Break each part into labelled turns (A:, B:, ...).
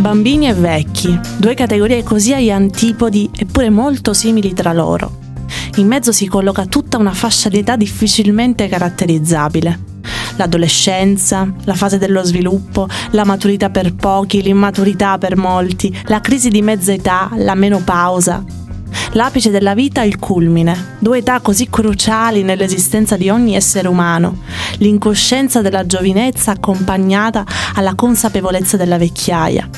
A: Bambini e vecchi, due categorie così agli antipodi eppure molto simili tra loro. In mezzo si colloca tutta una fascia di età difficilmente caratterizzabile. L'adolescenza, la fase dello sviluppo, la maturità per pochi, l'immaturità per molti, la crisi di mezza età, la menopausa, L'apice della vita il culmine, due età così cruciali nell'esistenza di ogni essere umano, l'incoscienza della giovinezza accompagnata alla consapevolezza della vecchiaia.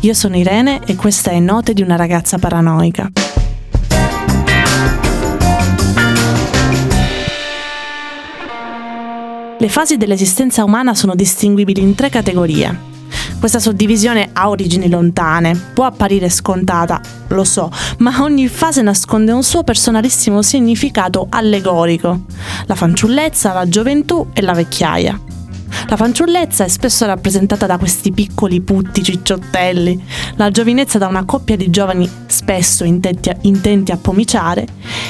A: Io sono Irene e questa è Note di una ragazza paranoica. Le fasi dell'esistenza umana sono distinguibili in tre categorie. Questa suddivisione ha origini lontane, può apparire scontata, lo so, ma ogni fase nasconde un suo personalissimo significato allegorico. La fanciullezza, la gioventù e la vecchiaia. La fanciullezza è spesso rappresentata da questi piccoli putti cicciottelli, la giovinezza da una coppia di giovani spesso intenti a, intenti a pomiciare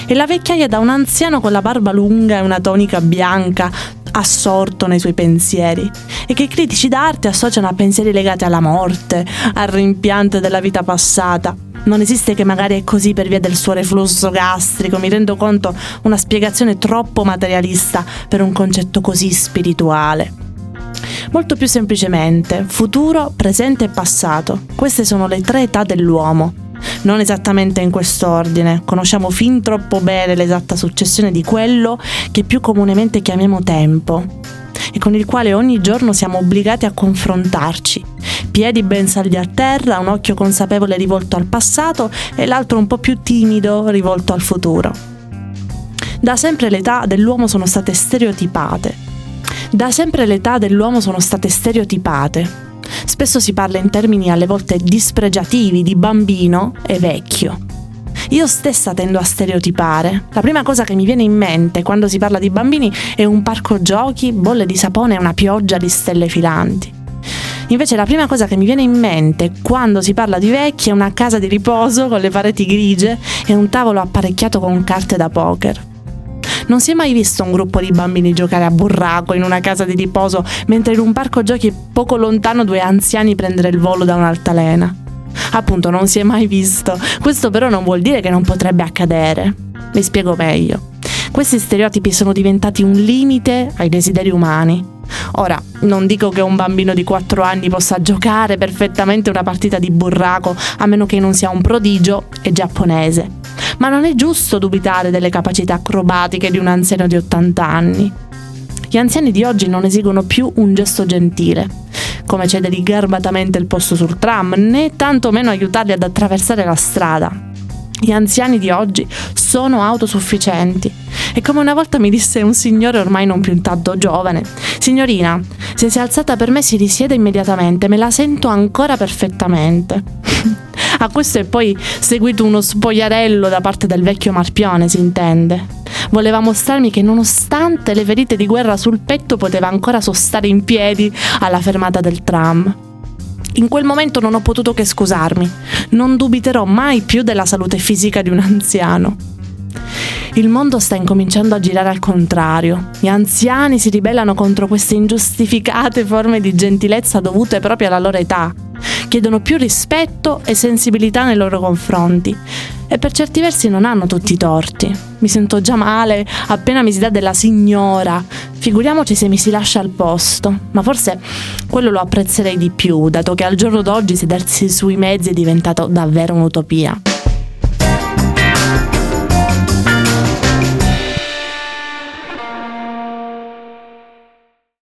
A: e la vecchiaia da un anziano con la barba lunga e una tonica bianca, assorto nei suoi pensieri e che i critici d'arte associano a pensieri legati alla morte, al rimpianto della vita passata. Non esiste che magari è così per via del suo reflusso gastrico, mi rendo conto una spiegazione troppo materialista per un concetto così spirituale. Molto più semplicemente, futuro, presente e passato. Queste sono le tre età dell'uomo non esattamente in quest'ordine, conosciamo fin troppo bene l'esatta successione di quello che più comunemente chiamiamo tempo e con il quale ogni giorno siamo obbligati a confrontarci. Piedi ben saldi a terra, un occhio consapevole rivolto al passato e l'altro un po' più timido rivolto al futuro. Da sempre le età dell'uomo sono state stereotipate. Da sempre le età dell'uomo sono state stereotipate. Spesso si parla in termini alle volte dispregiativi di bambino e vecchio. Io stessa tendo a stereotipare. La prima cosa che mi viene in mente quando si parla di bambini è un parco giochi, bolle di sapone e una pioggia di stelle filanti. Invece la prima cosa che mi viene in mente quando si parla di vecchi è una casa di riposo con le pareti grigie e un tavolo apparecchiato con carte da poker. Non si è mai visto un gruppo di bambini giocare a burraco in una casa di riposo mentre in un parco giochi poco lontano due anziani prendere il volo da un'altalena. Appunto, non si è mai visto. Questo però non vuol dire che non potrebbe accadere. Mi spiego meglio. Questi stereotipi sono diventati un limite ai desideri umani. Ora, non dico che un bambino di 4 anni possa giocare perfettamente una partita di burraco, a meno che non sia un prodigio e giapponese ma non è giusto dubitare delle capacità acrobatiche di un anziano di 80 anni. Gli anziani di oggi non esigono più un gesto gentile, come cedere garbatamente il posto sul tram, né tantomeno aiutarli ad attraversare la strada. Gli anziani di oggi sono autosufficienti. E come una volta mi disse un signore ormai non più tanto giovane, signorina, se si è alzata per me si risiede immediatamente, me la sento ancora perfettamente. A questo è poi seguito uno spogliarello da parte del vecchio Marpione, si intende. Voleva mostrarmi che nonostante le ferite di guerra sul petto poteva ancora sostare in piedi alla fermata del tram. In quel momento non ho potuto che scusarmi. Non dubiterò mai più della salute fisica di un anziano. Il mondo sta incominciando a girare al contrario. Gli anziani si ribellano contro queste ingiustificate forme di gentilezza dovute proprio alla loro età chiedono più rispetto e sensibilità nei loro confronti e per certi versi non hanno tutti i torti. Mi sento già male appena mi si dà della signora, figuriamoci se mi si lascia al posto, ma forse quello lo apprezzerei di più, dato che al giorno d'oggi sedersi sui mezzi è diventato davvero un'utopia.